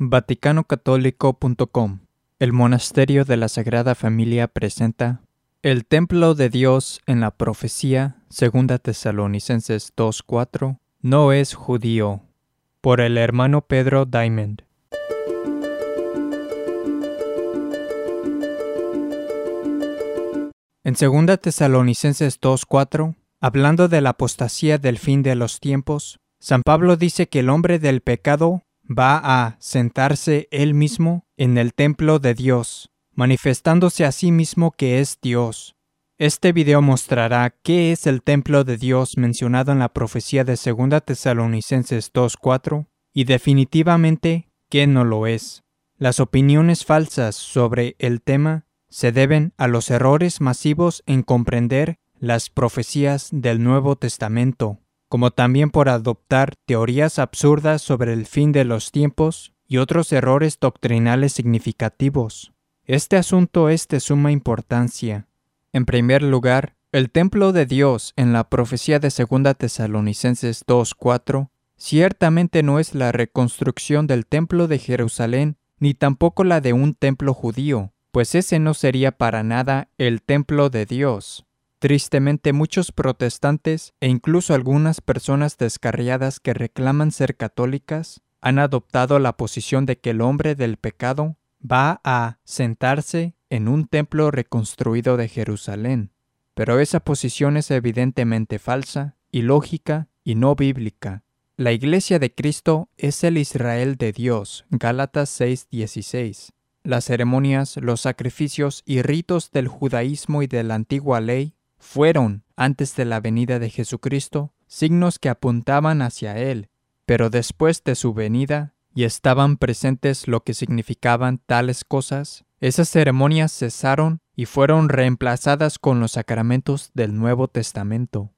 VaticanoCatólico.com El Monasterio de la Sagrada Familia presenta El Templo de Dios en la Profecía, 2 Tesalonicenses 2.4, no es judío, por el hermano Pedro Diamond. En 2 Tesalonicenses 2.4, hablando de la apostasía del fin de los tiempos, San Pablo dice que el hombre del pecado va a sentarse él mismo en el templo de Dios, manifestándose a sí mismo que es Dios. Este video mostrará qué es el templo de Dios mencionado en la profecía de 2 Tesalonicenses 2.4 y definitivamente qué no lo es. Las opiniones falsas sobre el tema se deben a los errores masivos en comprender las profecías del Nuevo Testamento como también por adoptar teorías absurdas sobre el fin de los tiempos y otros errores doctrinales significativos. Este asunto es de suma importancia. En primer lugar, el templo de Dios en la profecía de 2 Tesalonicenses 2.4 ciertamente no es la reconstrucción del templo de Jerusalén ni tampoco la de un templo judío, pues ese no sería para nada el templo de Dios. Tristemente muchos protestantes e incluso algunas personas descarriadas que reclaman ser católicas han adoptado la posición de que el hombre del pecado va a sentarse en un templo reconstruido de Jerusalén. Pero esa posición es evidentemente falsa, ilógica y no bíblica. La Iglesia de Cristo es el Israel de Dios. Gálatas 6:16. Las ceremonias, los sacrificios y ritos del judaísmo y de la antigua ley fueron, antes de la venida de Jesucristo, signos que apuntaban hacia Él, pero después de su venida, y estaban presentes lo que significaban tales cosas, esas ceremonias cesaron y fueron reemplazadas con los sacramentos del Nuevo Testamento.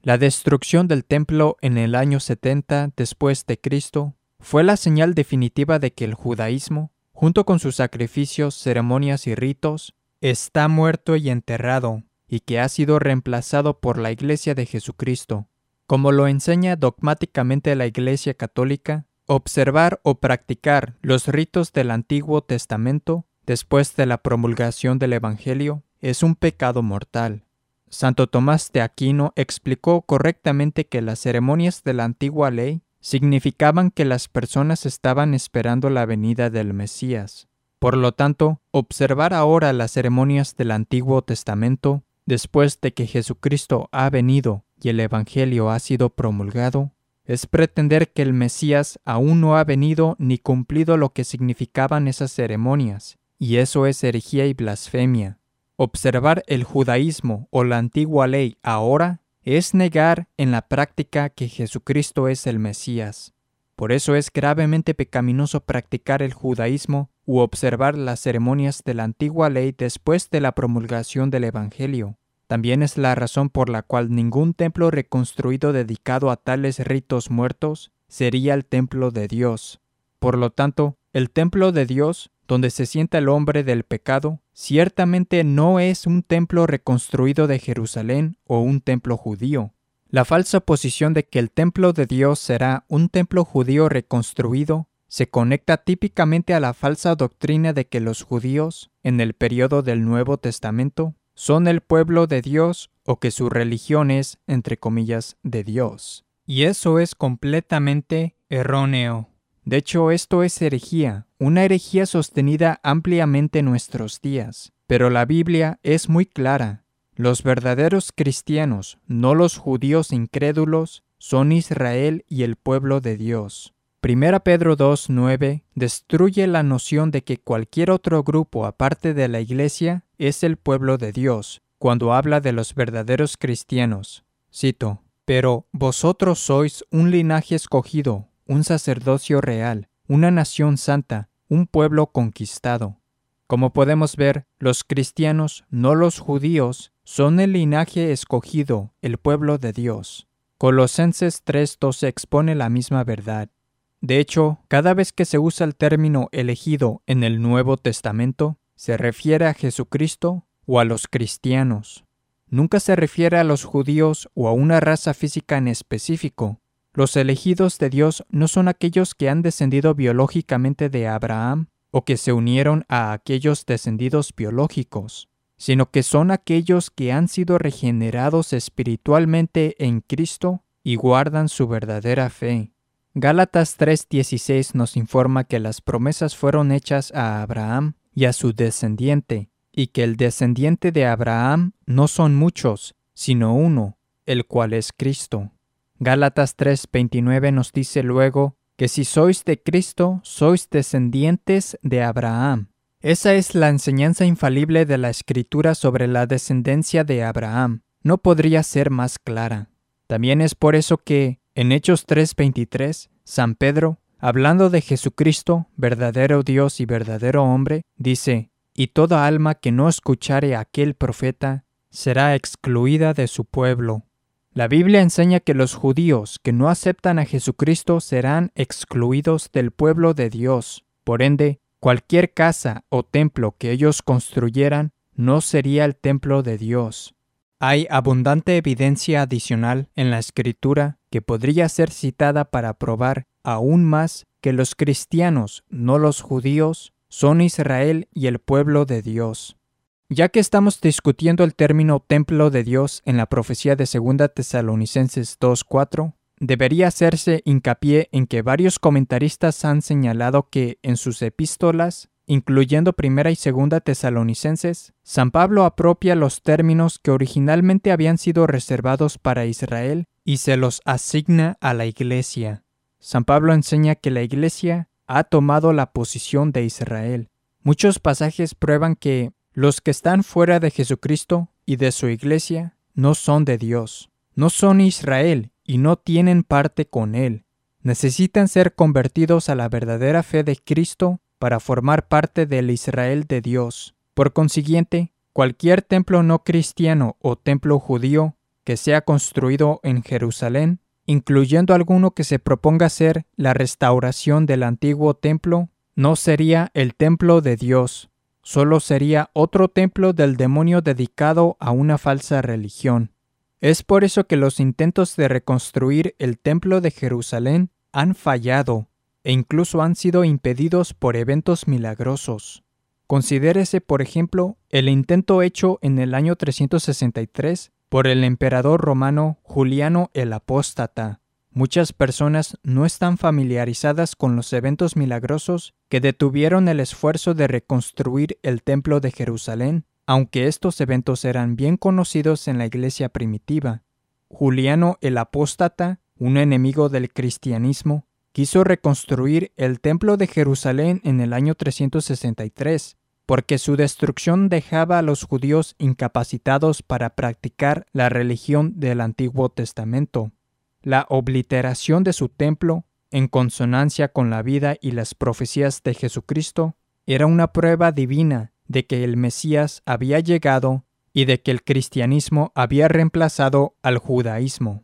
La destrucción del templo en el año 70 después de Cristo fue la señal definitiva de que el judaísmo, junto con sus sacrificios, ceremonias y ritos, está muerto y enterrado y que ha sido reemplazado por la Iglesia de Jesucristo. Como lo enseña dogmáticamente la Iglesia Católica, observar o practicar los ritos del Antiguo Testamento después de la promulgación del Evangelio es un pecado mortal. Santo Tomás de Aquino explicó correctamente que las ceremonias de la antigua ley significaban que las personas estaban esperando la venida del Mesías. Por lo tanto, observar ahora las ceremonias del Antiguo Testamento después de que Jesucristo ha venido y el Evangelio ha sido promulgado, es pretender que el Mesías aún no ha venido ni cumplido lo que significaban esas ceremonias, y eso es herejía y blasfemia. Observar el judaísmo o la antigua ley ahora es negar en la práctica que Jesucristo es el Mesías. Por eso es gravemente pecaminoso practicar el judaísmo u observar las ceremonias de la antigua ley después de la promulgación del Evangelio. También es la razón por la cual ningún templo reconstruido dedicado a tales ritos muertos sería el templo de Dios. Por lo tanto, el templo de Dios, donde se sienta el hombre del pecado, ciertamente no es un templo reconstruido de Jerusalén o un templo judío. La falsa posición de que el templo de Dios será un templo judío reconstruido se conecta típicamente a la falsa doctrina de que los judíos, en el periodo del Nuevo Testamento, son el pueblo de Dios o que su religión es, entre comillas, de Dios. Y eso es completamente erróneo. De hecho, esto es herejía, una herejía sostenida ampliamente en nuestros días. Pero la Biblia es muy clara. Los verdaderos cristianos, no los judíos incrédulos, son Israel y el pueblo de Dios. Primera Pedro 2.9 destruye la noción de que cualquier otro grupo aparte de la Iglesia es el pueblo de Dios, cuando habla de los verdaderos cristianos. Cito, Pero vosotros sois un linaje escogido, un sacerdocio real, una nación santa, un pueblo conquistado. Como podemos ver, los cristianos, no los judíos, son el linaje escogido, el pueblo de Dios. Colosenses 3.12 expone la misma verdad. De hecho, cada vez que se usa el término elegido en el Nuevo Testamento, se refiere a Jesucristo o a los cristianos. Nunca se refiere a los judíos o a una raza física en específico. los elegidos de Dios no son aquellos que han descendido biológicamente de Abraham o que se unieron a aquellos descendidos biológicos, sino que son aquellos que han sido regenerados espiritualmente en Cristo y guardan su verdadera fe. Gálatas 3:16 nos informa que las promesas fueron hechas a Abraham y a su descendiente, y que el descendiente de Abraham no son muchos, sino uno, el cual es Cristo. Gálatas 3:29 nos dice luego que si sois de Cristo, sois descendientes de Abraham. Esa es la enseñanza infalible de la Escritura sobre la descendencia de Abraham. No podría ser más clara. También es por eso que, en Hechos 3:23, San Pedro, hablando de Jesucristo, verdadero Dios y verdadero hombre, dice, y toda alma que no escuchare a aquel profeta será excluida de su pueblo. La Biblia enseña que los judíos que no aceptan a Jesucristo serán excluidos del pueblo de Dios. Por ende, cualquier casa o templo que ellos construyeran no sería el templo de Dios. Hay abundante evidencia adicional en la escritura que podría ser citada para probar aún más que los cristianos, no los judíos, son Israel y el pueblo de Dios. Ya que estamos discutiendo el término templo de Dios en la profecía de 2 Tesalonicenses 2.4, debería hacerse hincapié en que varios comentaristas han señalado que en sus epístolas, incluyendo primera y segunda Tesalonicenses, San Pablo apropia los términos que originalmente habían sido reservados para Israel y se los asigna a la Iglesia. San Pablo enseña que la Iglesia ha tomado la posición de Israel. Muchos pasajes prueban que los que están fuera de Jesucristo y de su iglesia no son de Dios, no son Israel y no tienen parte con Él. Necesitan ser convertidos a la verdadera fe de Cristo para formar parte del Israel de Dios. Por consiguiente, cualquier templo no cristiano o templo judío que sea construido en Jerusalén, incluyendo alguno que se proponga ser la restauración del antiguo templo, no sería el templo de Dios, solo sería otro templo del demonio dedicado a una falsa religión. Es por eso que los intentos de reconstruir el templo de Jerusalén han fallado e incluso han sido impedidos por eventos milagrosos. Considérese, por ejemplo, el intento hecho en el año 363 por el emperador romano Juliano el Apóstata, Muchas personas no están familiarizadas con los eventos milagrosos que detuvieron el esfuerzo de reconstruir el Templo de Jerusalén, aunque estos eventos eran bien conocidos en la iglesia primitiva. Juliano el Apóstata, un enemigo del cristianismo, quiso reconstruir el Templo de Jerusalén en el año 363, porque su destrucción dejaba a los judíos incapacitados para practicar la religión del Antiguo Testamento. La obliteración de su templo, en consonancia con la vida y las profecías de Jesucristo, era una prueba divina de que el Mesías había llegado y de que el cristianismo había reemplazado al judaísmo.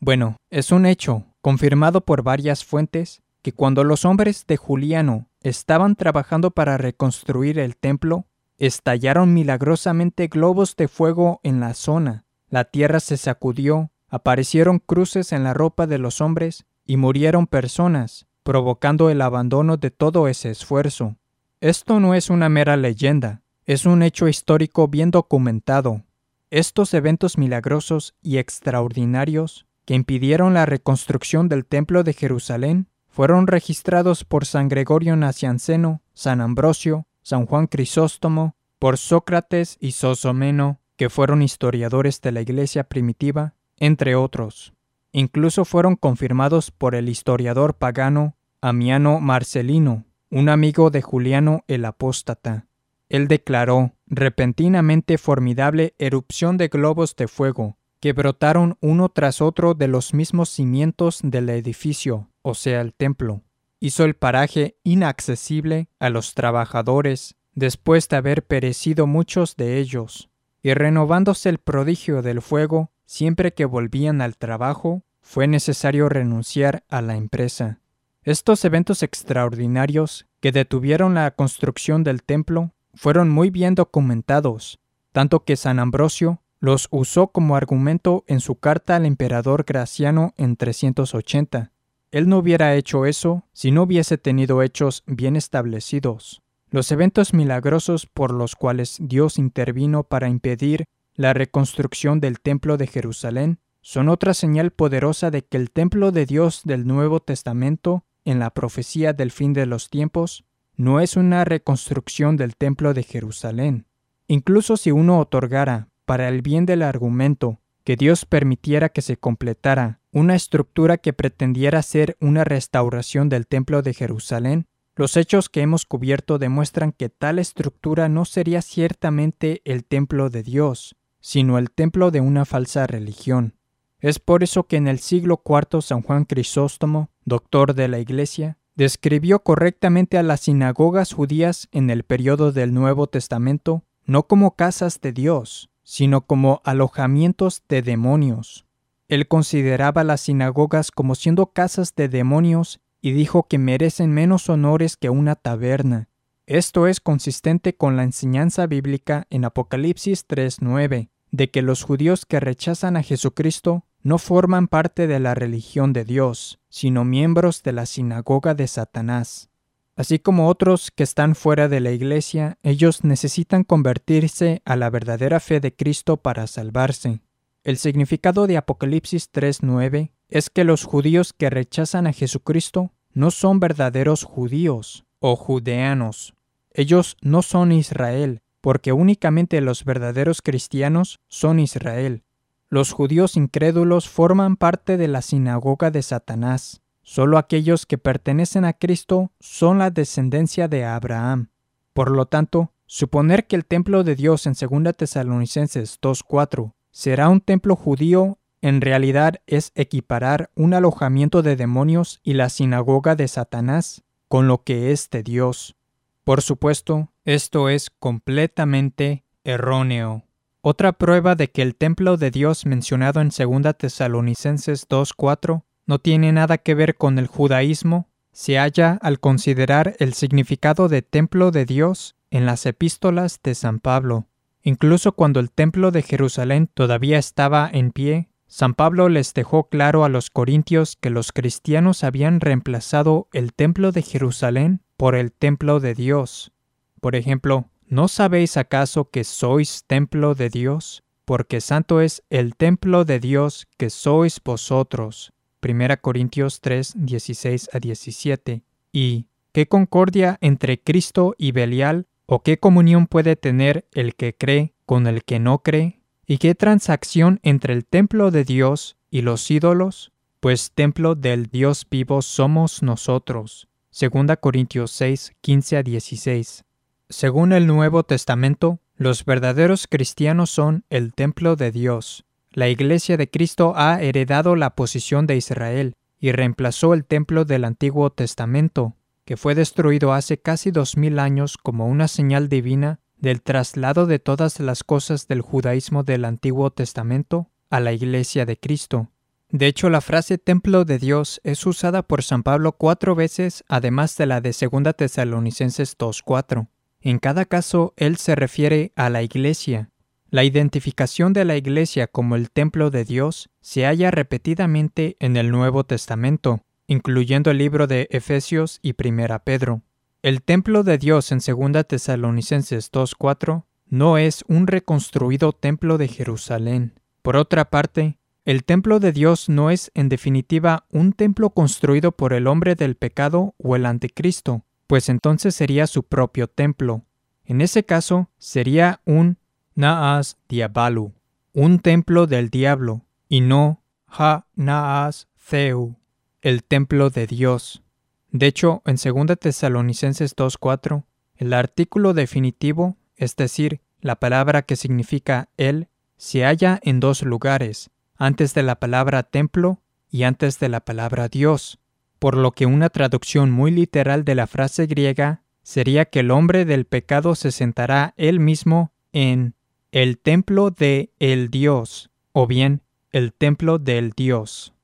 Bueno, es un hecho, confirmado por varias fuentes, que cuando los hombres de Juliano estaban trabajando para reconstruir el templo, estallaron milagrosamente globos de fuego en la zona, la tierra se sacudió aparecieron cruces en la ropa de los hombres y murieron personas, provocando el abandono de todo ese esfuerzo. Esto no es una mera leyenda, es un hecho histórico bien documentado. Estos eventos milagrosos y extraordinarios que impidieron la reconstrucción del Templo de Jerusalén fueron registrados por San Gregorio Nacianceno, San Ambrosio, San Juan Crisóstomo, por Sócrates y Sosomeno, que fueron historiadores de la Iglesia primitiva, entre otros. Incluso fueron confirmados por el historiador pagano Amiano Marcelino, un amigo de Juliano el Apóstata. Él declaró repentinamente formidable erupción de globos de fuego, que brotaron uno tras otro de los mismos cimientos del edificio, o sea, el templo. Hizo el paraje inaccesible a los trabajadores, después de haber perecido muchos de ellos. Y renovándose el prodigio del fuego, Siempre que volvían al trabajo, fue necesario renunciar a la empresa. Estos eventos extraordinarios que detuvieron la construcción del templo fueron muy bien documentados, tanto que San Ambrosio los usó como argumento en su carta al emperador Graciano en 380. Él no hubiera hecho eso si no hubiese tenido hechos bien establecidos. Los eventos milagrosos por los cuales Dios intervino para impedir la reconstrucción del Templo de Jerusalén son otra señal poderosa de que el Templo de Dios del Nuevo Testamento, en la profecía del fin de los tiempos, no es una reconstrucción del Templo de Jerusalén. Incluso si uno otorgara, para el bien del argumento, que Dios permitiera que se completara una estructura que pretendiera ser una restauración del Templo de Jerusalén, los hechos que hemos cubierto demuestran que tal estructura no sería ciertamente el templo de Dios, sino el templo de una falsa religión. Es por eso que en el siglo IV San Juan Crisóstomo, doctor de la Iglesia, describió correctamente a las sinagogas judías en el periodo del Nuevo Testamento no como casas de Dios, sino como alojamientos de demonios. Él consideraba las sinagogas como siendo casas de demonios y dijo que merecen menos honores que una taberna. Esto es consistente con la enseñanza bíblica en Apocalipsis 3.9, de que los judíos que rechazan a Jesucristo no forman parte de la religión de Dios, sino miembros de la sinagoga de Satanás. Así como otros que están fuera de la iglesia, ellos necesitan convertirse a la verdadera fe de Cristo para salvarse. El significado de Apocalipsis 3.9 es que los judíos que rechazan a Jesucristo no son verdaderos judíos o judeanos. Ellos no son Israel, porque únicamente los verdaderos cristianos son Israel. Los judíos incrédulos forman parte de la sinagoga de Satanás. Solo aquellos que pertenecen a Cristo son la descendencia de Abraham. Por lo tanto, suponer que el templo de Dios en 2 Tesalonicenses 2.4 será un templo judío en realidad es equiparar un alojamiento de demonios y la sinagoga de Satanás con lo que es de Dios. Por supuesto, esto es completamente erróneo. Otra prueba de que el templo de Dios mencionado en 2 Tesalonicenses 2.4 no tiene nada que ver con el judaísmo se halla al considerar el significado de templo de Dios en las epístolas de San Pablo. Incluso cuando el templo de Jerusalén todavía estaba en pie, San Pablo les dejó claro a los corintios que los cristianos habían reemplazado el templo de Jerusalén por el templo de Dios. Por ejemplo, ¿no sabéis acaso que sois templo de Dios? Porque santo es el templo de Dios que sois vosotros. 1 Corintios 3, 16 a 17. Y ¿qué concordia entre Cristo y Belial? ¿O qué comunión puede tener el que cree con el que no cree? ¿Y qué transacción entre el templo de Dios y los ídolos? Pues templo del Dios vivo somos nosotros. 2 Corintios 6, 15 a 16. Según el Nuevo Testamento, los verdaderos cristianos son el templo de Dios. La Iglesia de Cristo ha heredado la posición de Israel y reemplazó el templo del Antiguo Testamento, que fue destruido hace casi dos mil años como una señal divina del traslado de todas las cosas del judaísmo del Antiguo Testamento a la Iglesia de Cristo. De hecho, la frase templo de Dios es usada por San Pablo cuatro veces, además de la de 2 Tesalonicenses 2.4. En cada caso, él se refiere a la Iglesia. La identificación de la Iglesia como el templo de Dios se halla repetidamente en el Nuevo Testamento, incluyendo el libro de Efesios y Primera Pedro. El templo de Dios en 2 Tesalonicenses 2.4 no es un reconstruido templo de Jerusalén. Por otra parte, el templo de Dios no es en definitiva un templo construido por el hombre del pecado o el anticristo, pues entonces sería su propio templo. En ese caso sería un Naas Diabalu, un templo del diablo, y no Ha Naas Theu, el templo de Dios. De hecho, en 2 Tesalonicenses 2.4, el artículo definitivo, es decir, la palabra que significa él, se halla en dos lugares, antes de la palabra templo y antes de la palabra Dios, por lo que una traducción muy literal de la frase griega sería que el hombre del pecado se sentará él mismo en el templo de el Dios, o bien el templo del Dios.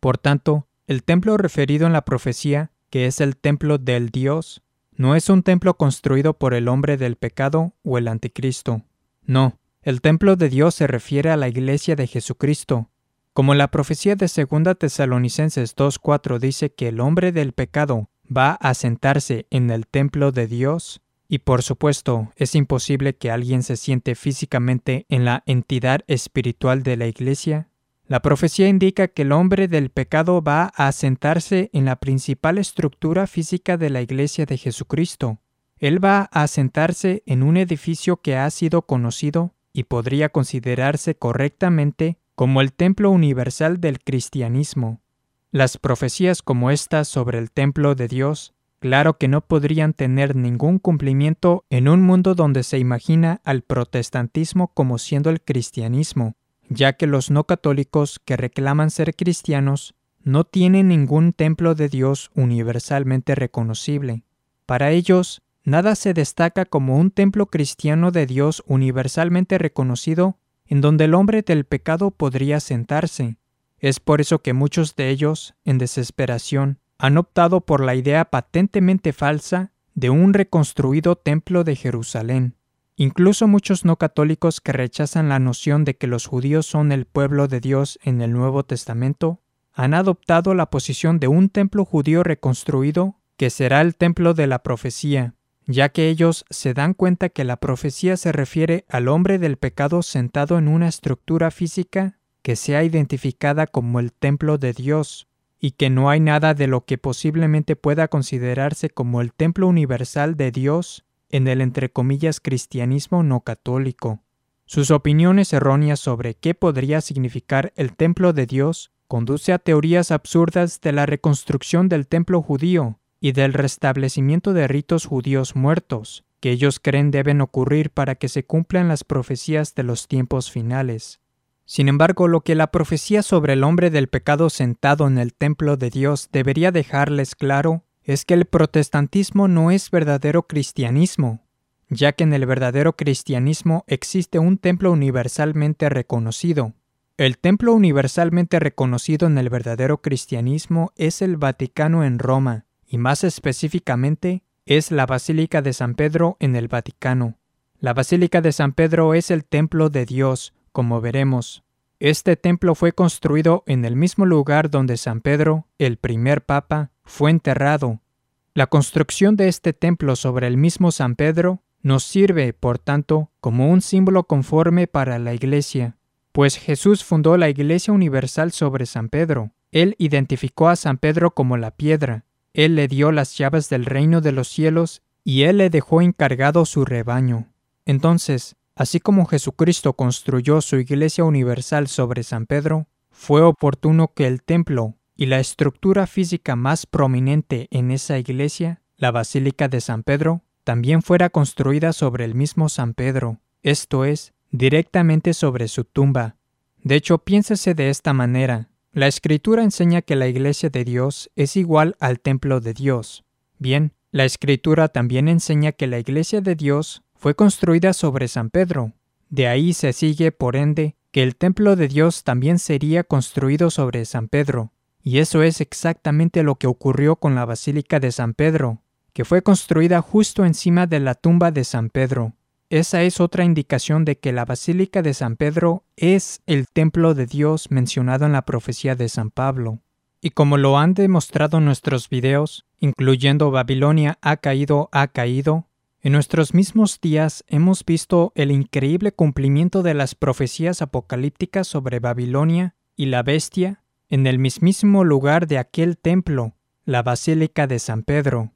Por tanto, el templo referido en la profecía que es el templo del Dios, no es un templo construido por el hombre del pecado o el anticristo. No, El templo de Dios se refiere a la iglesia de Jesucristo. Como la profecía de 2 Tesalonicenses 2.4 dice que el hombre del pecado va a sentarse en el templo de Dios, y por supuesto es imposible que alguien se siente físicamente en la entidad espiritual de la iglesia, la profecía indica que el hombre del pecado va a sentarse en la principal estructura física de la iglesia de Jesucristo. Él va a sentarse en un edificio que ha sido conocido y podría considerarse correctamente como el templo universal del cristianismo. Las profecías como estas sobre el templo de Dios, claro que no podrían tener ningún cumplimiento en un mundo donde se imagina al protestantismo como siendo el cristianismo, ya que los no católicos que reclaman ser cristianos no tienen ningún templo de Dios universalmente reconocible. Para ellos, nada se destaca como un templo cristiano de Dios universalmente reconocido en donde el hombre del pecado podría sentarse. Es por eso que muchos de ellos, en desesperación, han optado por la idea patentemente falsa de un reconstruido templo de Jerusalén. Incluso muchos no católicos que rechazan la noción de que los judíos son el pueblo de Dios en el Nuevo Testamento han adoptado la posición de un templo judío reconstruido que será el templo de la profecía, ya que ellos se dan cuenta que la profecía se refiere al hombre del pecado sentado en una estructura física que sea identificada como el templo de Dios, y que no hay nada de lo que posiblemente pueda considerarse como el templo universal de Dios en el entre comillas cristianismo no católico. Sus opiniones erróneas sobre qué podría significar el templo de Dios conduce a teorías absurdas de la reconstrucción del templo judío y del restablecimiento de ritos judíos muertos, que ellos creen deben ocurrir para que se cumplan las profecías de los tiempos finales. Sin embargo, lo que la profecía sobre el hombre del pecado sentado en el templo de Dios debería dejarles claro es que el protestantismo no es verdadero cristianismo, ya que en el verdadero cristianismo existe un templo universalmente reconocido. El templo universalmente reconocido en el verdadero cristianismo es el Vaticano en Roma, y más específicamente es la Basílica de San Pedro en el Vaticano. La Basílica de San Pedro es el templo de Dios, como veremos. Este templo fue construido en el mismo lugar donde San Pedro, el primer papa, fue enterrado. La construcción de este templo sobre el mismo San Pedro nos sirve, por tanto, como un símbolo conforme para la Iglesia, pues Jesús fundó la Iglesia Universal sobre San Pedro. Él identificó a San Pedro como la piedra, Él le dio las llaves del reino de los cielos y Él le dejó encargado su rebaño. Entonces, así como Jesucristo construyó su Iglesia Universal sobre San Pedro, fue oportuno que el templo y la estructura física más prominente en esa iglesia, la Basílica de San Pedro, también fuera construida sobre el mismo San Pedro, esto es, directamente sobre su tumba. De hecho, piénsese de esta manera. La escritura enseña que la iglesia de Dios es igual al templo de Dios. Bien, la escritura también enseña que la iglesia de Dios fue construida sobre San Pedro. De ahí se sigue, por ende, que el templo de Dios también sería construido sobre San Pedro. Y eso es exactamente lo que ocurrió con la Basílica de San Pedro, que fue construida justo encima de la tumba de San Pedro. Esa es otra indicación de que la Basílica de San Pedro es el templo de Dios mencionado en la profecía de San Pablo. Y como lo han demostrado nuestros videos, incluyendo Babilonia ha caído, ha caído, en nuestros mismos días hemos visto el increíble cumplimiento de las profecías apocalípticas sobre Babilonia y la bestia en el mismísimo lugar de aquel templo, la Basílica de San Pedro.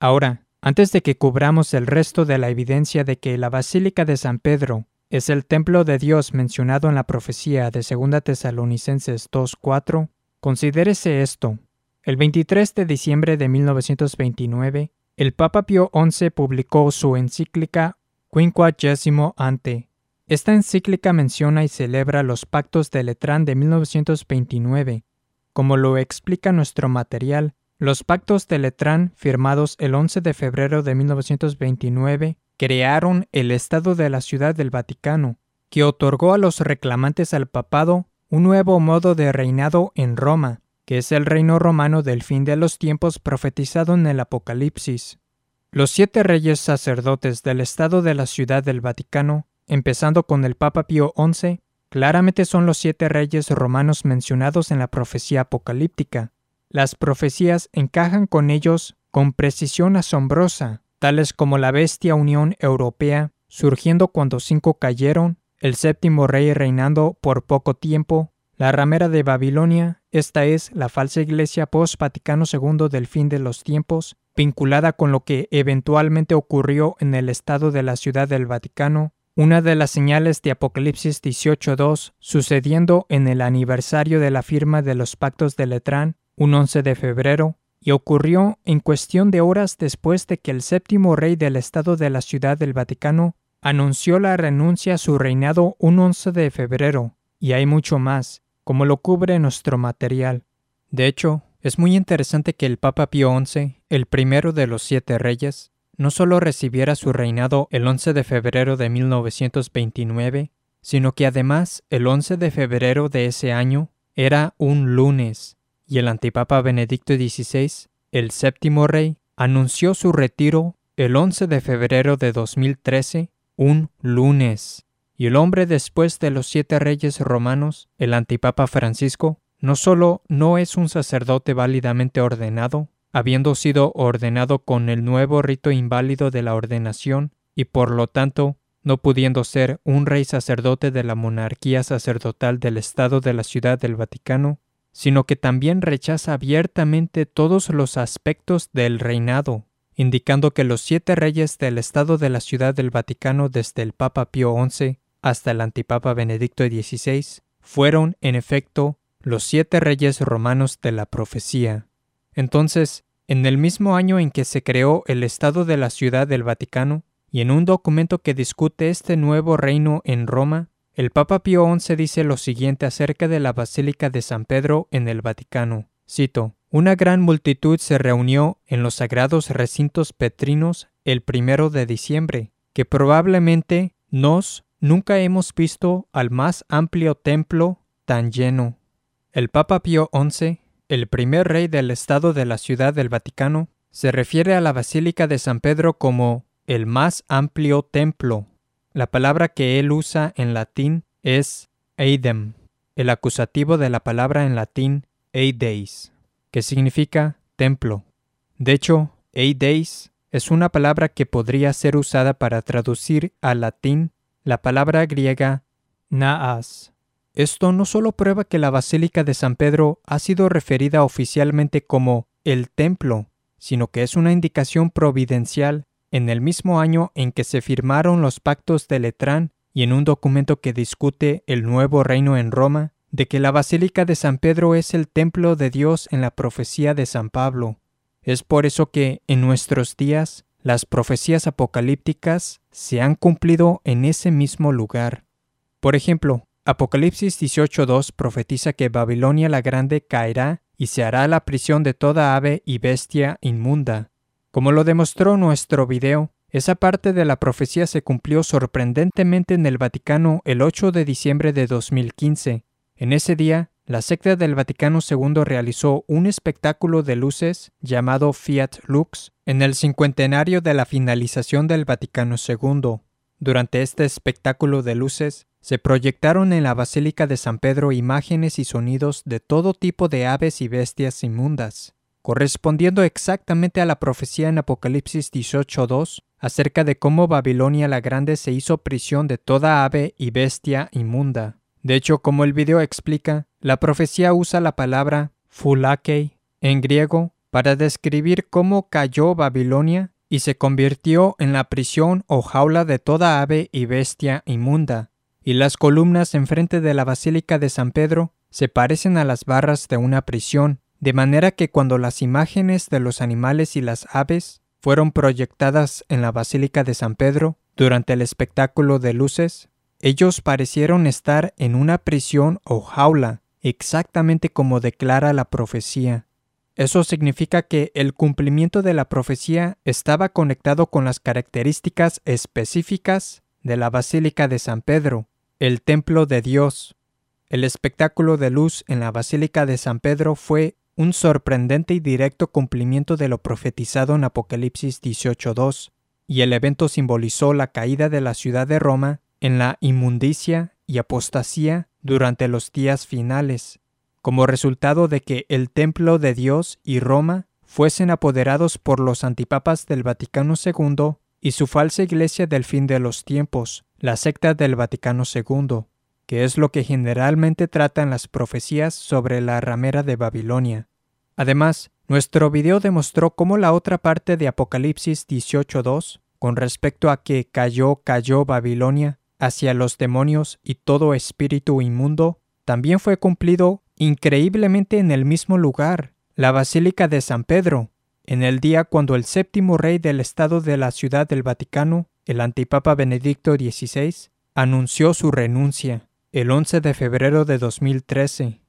Ahora, antes de que cubramos el resto de la evidencia de que la Basílica de San Pedro es el templo de Dios mencionado en la profecía de 2 Tesalonicenses 2.4, considérese esto. El 23 de diciembre de 1929, el Papa Pío XI publicó su encíclica Quinquagesimo Ante, esta encíclica menciona y celebra los pactos de Letrán de 1929. Como lo explica nuestro material, los pactos de Letrán, firmados el 11 de febrero de 1929, crearon el Estado de la Ciudad del Vaticano, que otorgó a los reclamantes al papado un nuevo modo de reinado en Roma, que es el reino romano del fin de los tiempos profetizado en el Apocalipsis. Los siete reyes sacerdotes del Estado de la Ciudad del Vaticano empezando con el Papa Pío XI, claramente son los siete reyes romanos mencionados en la profecía apocalíptica. Las profecías encajan con ellos con precisión asombrosa, tales como la bestia Unión Europea, surgiendo cuando cinco cayeron, el séptimo rey reinando por poco tiempo, la ramera de Babilonia, esta es la falsa iglesia post-Vaticano II del fin de los tiempos, vinculada con lo que eventualmente ocurrió en el estado de la Ciudad del Vaticano, una de las señales de Apocalipsis 18.2 sucediendo en el aniversario de la firma de los pactos de Letrán, un 11 de febrero, y ocurrió en cuestión de horas después de que el séptimo rey del estado de la Ciudad del Vaticano anunció la renuncia a su reinado un 11 de febrero, y hay mucho más, como lo cubre nuestro material. De hecho, es muy interesante que el Papa Pío XI, el primero de los siete reyes, no solo recibiera su reinado el 11 de febrero de 1929, sino que además el 11 de febrero de ese año era un lunes, y el antipapa Benedicto XVI, el séptimo rey, anunció su retiro el 11 de febrero de 2013, un lunes. Y el hombre después de los siete reyes romanos, el antipapa Francisco, no solo no es un sacerdote válidamente ordenado, habiendo sido ordenado con el nuevo rito inválido de la ordenación, y por lo tanto no pudiendo ser un rey sacerdote de la monarquía sacerdotal del Estado de la Ciudad del Vaticano, sino que también rechaza abiertamente todos los aspectos del reinado, indicando que los siete reyes del Estado de la Ciudad del Vaticano desde el Papa Pío XI hasta el antipapa Benedicto XVI fueron, en efecto, los siete reyes romanos de la profecía. Entonces, en el mismo año en que se creó el Estado de la Ciudad del Vaticano, y en un documento que discute este nuevo reino en Roma, el Papa Pío XI dice lo siguiente acerca de la Basílica de San Pedro en el Vaticano. Cito, Una gran multitud se reunió en los sagrados recintos petrinos el primero de diciembre, que probablemente nos nunca hemos visto al más amplio templo tan lleno. El Papa Pío XI el primer rey del Estado de la Ciudad del Vaticano se refiere a la Basílica de San Pedro como el más amplio templo. La palabra que él usa en latín es eidem, el acusativo de la palabra en latín eideis, que significa templo. De hecho, eideis es una palabra que podría ser usada para traducir al latín la palabra griega naas, esto no solo prueba que la Basílica de San Pedro ha sido referida oficialmente como el templo, sino que es una indicación providencial en el mismo año en que se firmaron los pactos de Letrán y en un documento que discute el nuevo reino en Roma, de que la Basílica de San Pedro es el templo de Dios en la profecía de San Pablo. Es por eso que, en nuestros días, las profecías apocalípticas se han cumplido en ese mismo lugar. Por ejemplo, Apocalipsis 18.2 profetiza que Babilonia la Grande caerá y se hará la prisión de toda ave y bestia inmunda. Como lo demostró nuestro video, esa parte de la profecía se cumplió sorprendentemente en el Vaticano el 8 de diciembre de 2015. En ese día, la secta del Vaticano II realizó un espectáculo de luces llamado Fiat Lux en el cincuentenario de la finalización del Vaticano II. Durante este espectáculo de luces, se proyectaron en la Basílica de San Pedro imágenes y sonidos de todo tipo de aves y bestias inmundas, correspondiendo exactamente a la profecía en Apocalipsis 18.2 acerca de cómo Babilonia la Grande se hizo prisión de toda ave y bestia inmunda. De hecho, como el video explica, la profecía usa la palabra fulakei en griego para describir cómo cayó Babilonia y se convirtió en la prisión o jaula de toda ave y bestia inmunda, y las columnas enfrente de la Basílica de San Pedro se parecen a las barras de una prisión, de manera que cuando las imágenes de los animales y las aves fueron proyectadas en la Basílica de San Pedro durante el espectáculo de luces, ellos parecieron estar en una prisión o jaula, exactamente como declara la profecía. Eso significa que el cumplimiento de la profecía estaba conectado con las características específicas de la Basílica de San Pedro, el templo de Dios. El espectáculo de luz en la Basílica de San Pedro fue un sorprendente y directo cumplimiento de lo profetizado en Apocalipsis 18.2, y el evento simbolizó la caída de la ciudad de Roma en la inmundicia y apostasía durante los días finales, como resultado de que el templo de Dios y Roma fuesen apoderados por los antipapas del Vaticano II y su falsa iglesia del fin de los tiempos, la secta del Vaticano II, que es lo que generalmente tratan las profecías sobre la ramera de Babilonia. Además, nuestro video demostró cómo la otra parte de Apocalipsis 18.2, con respecto a que cayó, cayó Babilonia hacia los demonios y todo espíritu inmundo, también fue cumplido increíblemente en el mismo lugar, la Basílica de San Pedro, en el día cuando el séptimo rey del Estado de la Ciudad del Vaticano, el antipapa Benedicto XVI, anunció su renuncia, el 11 de febrero de 2013.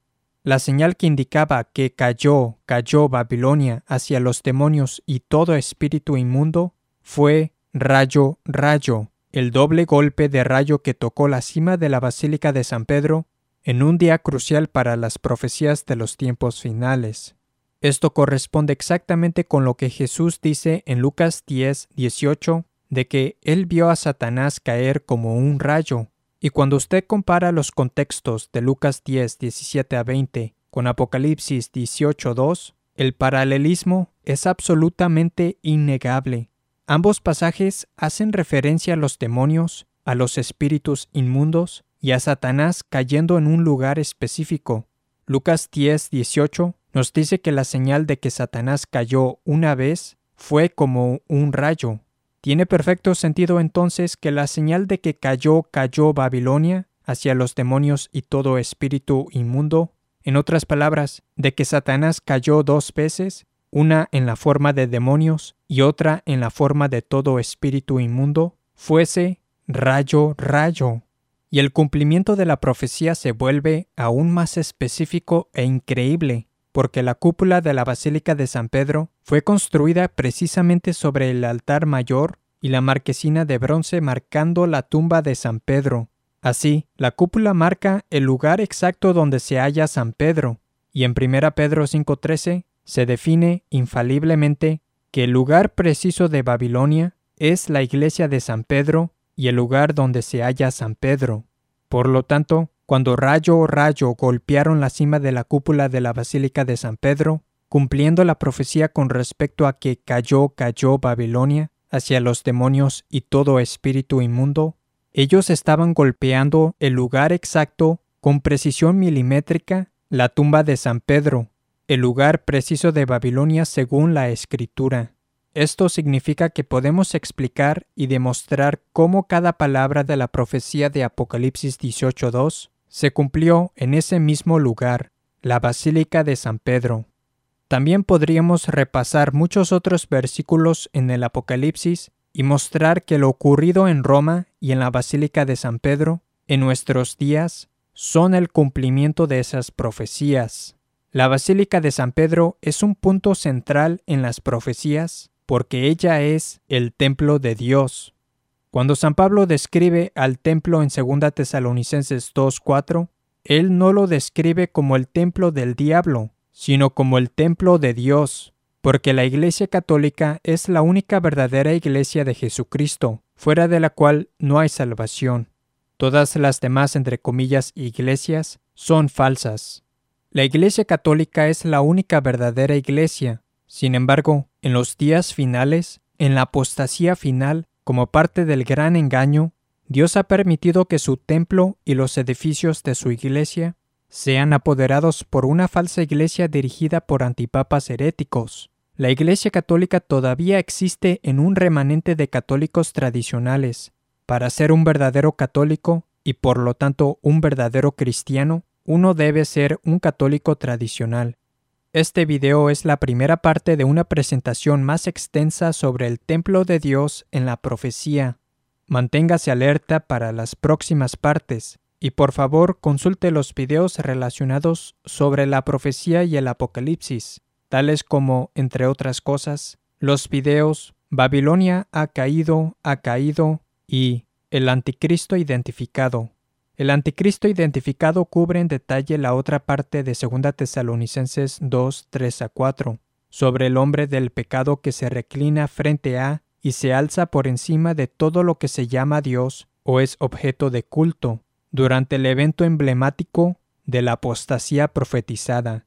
La señal que indicaba que cayó, cayó Babilonia hacia los demonios y todo espíritu inmundo fue rayo, rayo, el doble golpe de rayo que tocó la cima de la Basílica de San Pedro en un día crucial para las profecías de los tiempos finales. Esto corresponde exactamente con lo que Jesús dice en Lucas 10, 18, de que él vio a Satanás caer como un rayo. Y cuando usted compara los contextos de Lucas 10, 17 a 20 con Apocalipsis 18, 2, el paralelismo es absolutamente innegable. Ambos pasajes hacen referencia a los demonios, a los espíritus inmundos y a Satanás cayendo en un lugar específico. Lucas 10, 18 nos dice que la señal de que Satanás cayó una vez fue como un rayo. Tiene perfecto sentido entonces que la señal de que cayó, cayó Babilonia hacia los demonios y todo espíritu inmundo, en otras palabras, de que Satanás cayó dos veces, una en la forma de demonios y otra en la forma de todo espíritu inmundo, fuese rayo, rayo. Y el cumplimiento de la profecía se vuelve aún más específico e increíble, porque la cúpula de la Basílica de San Pedro fue construida precisamente sobre el altar mayor y la marquesina de bronce marcando la tumba de San Pedro. Así, la cúpula marca el lugar exacto donde se halla San Pedro, y en 1 Pedro 5.13 se define infaliblemente que el lugar preciso de Babilonia es la iglesia de San Pedro y el lugar donde se halla San Pedro. Por lo tanto, cuando rayo o rayo golpearon la cima de la cúpula de la Basílica de San Pedro, cumpliendo la profecía con respecto a que cayó, cayó Babilonia hacia los demonios y todo espíritu inmundo, ellos estaban golpeando el lugar exacto con precisión milimétrica, la tumba de San Pedro, el lugar preciso de Babilonia según la escritura. Esto significa que podemos explicar y demostrar cómo cada palabra de la profecía de Apocalipsis 18.2 se cumplió en ese mismo lugar, la Basílica de San Pedro. También podríamos repasar muchos otros versículos en el Apocalipsis y mostrar que lo ocurrido en Roma y en la Basílica de San Pedro en nuestros días son el cumplimiento de esas profecías. La Basílica de San Pedro es un punto central en las profecías porque ella es el templo de Dios. Cuando San Pablo describe al templo en 2 Tesalonicenses 2.4, él no lo describe como el templo del diablo, sino como el templo de Dios, porque la Iglesia Católica es la única verdadera Iglesia de Jesucristo, fuera de la cual no hay salvación. Todas las demás, entre comillas, iglesias son falsas. La Iglesia Católica es la única verdadera Iglesia, sin embargo, en los días finales, en la apostasía final, como parte del gran engaño, Dios ha permitido que su templo y los edificios de su iglesia sean apoderados por una falsa iglesia dirigida por antipapas heréticos. La Iglesia Católica todavía existe en un remanente de católicos tradicionales. Para ser un verdadero católico y por lo tanto un verdadero cristiano, uno debe ser un católico tradicional. Este video es la primera parte de una presentación más extensa sobre el templo de Dios en la profecía. Manténgase alerta para las próximas partes y por favor consulte los videos relacionados sobre la profecía y el apocalipsis, tales como, entre otras cosas, los videos Babilonia ha caído, ha caído y el anticristo identificado. El anticristo identificado cubre en detalle la otra parte de 2 Tesalonicenses 2, 3 a 4, sobre el hombre del pecado que se reclina frente a y se alza por encima de todo lo que se llama Dios o es objeto de culto durante el evento emblemático de la apostasía profetizada.